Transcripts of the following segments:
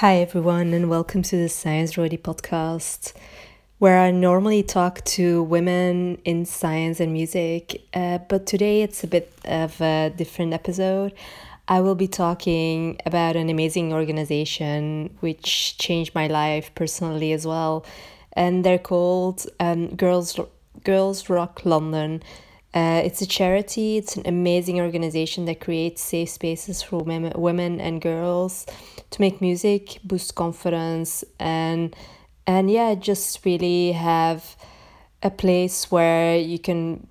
Hi, everyone, and welcome to the Science Roadie podcast, where I normally talk to women in science and music. Uh, but today it's a bit of a different episode. I will be talking about an amazing organization which changed my life personally as well, and they're called um, Girls Girls Rock London. Uh, it's a charity. It's an amazing organization that creates safe spaces for women, women and girls to make music, boost confidence, and and yeah, just really have a place where you can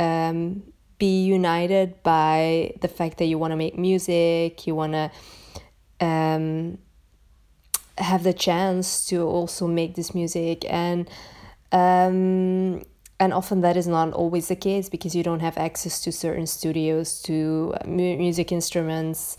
um, be united by the fact that you want to make music, you want to um, have the chance to also make this music and um, and often that is not always the case because you don't have access to certain studios to music instruments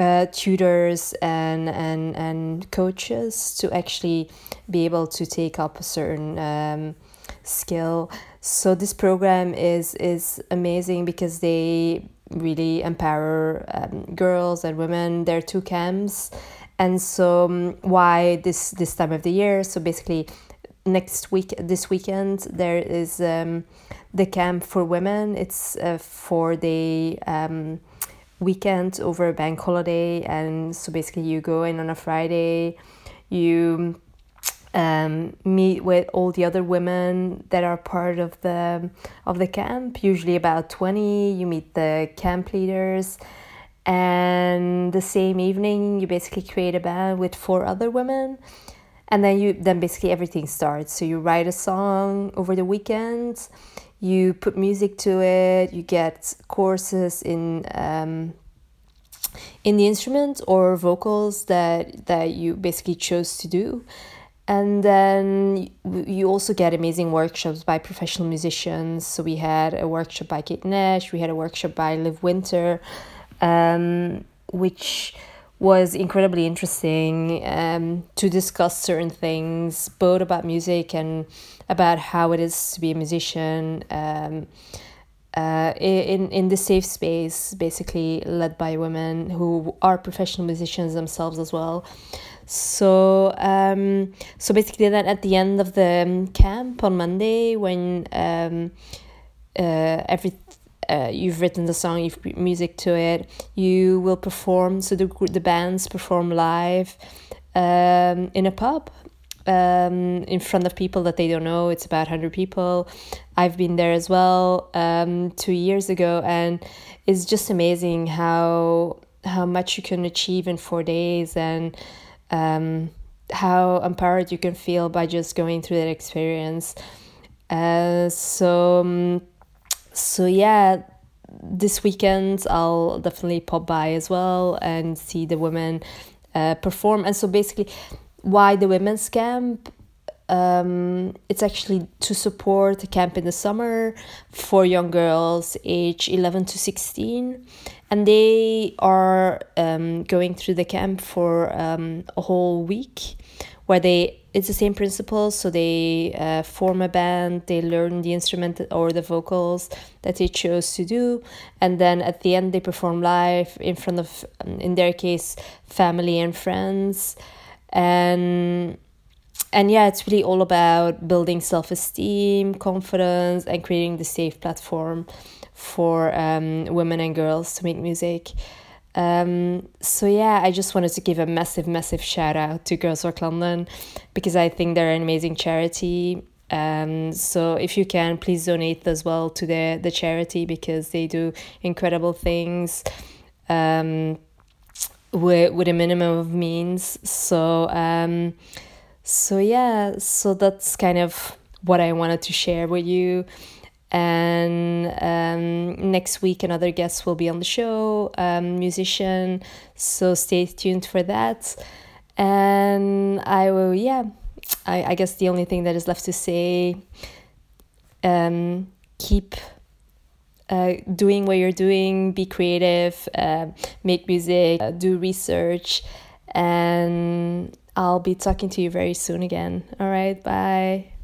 uh, tutors and, and and coaches to actually be able to take up a certain um, skill. So this program is is amazing because they really empower um, girls and women. There are two camps. And so um, why this this time of the year? So basically next week this weekend there is um, the camp for women. It's a four day um, weekend over a bank holiday. And so basically you go in on a friday you um, meet with all the other women that are part of the of the camp usually about 20 you meet the camp leaders. And the same evening you basically create a band with four other women and then you then basically everything starts. So you write a song over the weekend you put music to it you get courses in um, in the instrument or vocals that that you basically chose to do. And then you also get amazing workshops by professional musicians. So we had a workshop by kate nash we had a workshop by liv Wynter um, which was incredibly interesting um, to discuss certain things, both about music and about how it is to be a musician um, uh, in, in the safe space, basically led by women who are professional musicians themselves as well. So, um, so basically, then at the end of the um, camp on Monday, when um, uh, every uh, you've written the song, you've put music to it, you will perform. So the the bands perform live um, in a pub um, in front of people that they don't know. It's about hundred people. I've been there as well um, two years ago, and it's just amazing how how much you can achieve in four days and um, how empowered you can feel by just going through that experience. Uh, so um, so yeah this weekend i'll definitely pop by as well and see the women uh, perform. And so basically why the women's camp um, it's actually to support a camp in the summer for young girls age 11 to 16 and they are um, going through the camp for um, a whole week where they it's the same principles so they uh, form a band they learn the instrument or the vocals that they chose to do. And then at the end they perform live in front of um, in their case family and friends. And and yeah it's really all about building self-esteem confidence and creating the safe platform for um, women and girls to make music um, so yeah, I just wanted to give a massive, massive shout out to Girls Rock London because I think they're an amazing charity. Um, so if you can, please donate as well to the the charity because they do incredible things. Um, with with a minimum of means. So um, so yeah, so that's kind of what I wanted to share with you. And um, next week another guest will be on the show um, musician. So stay tuned for that. And i will yeah I, I guess the only thing that is left to say um, keep uh, doing what you're doing be creative uh, make music uh, do research and i'll be talking to you very soon again. All right bye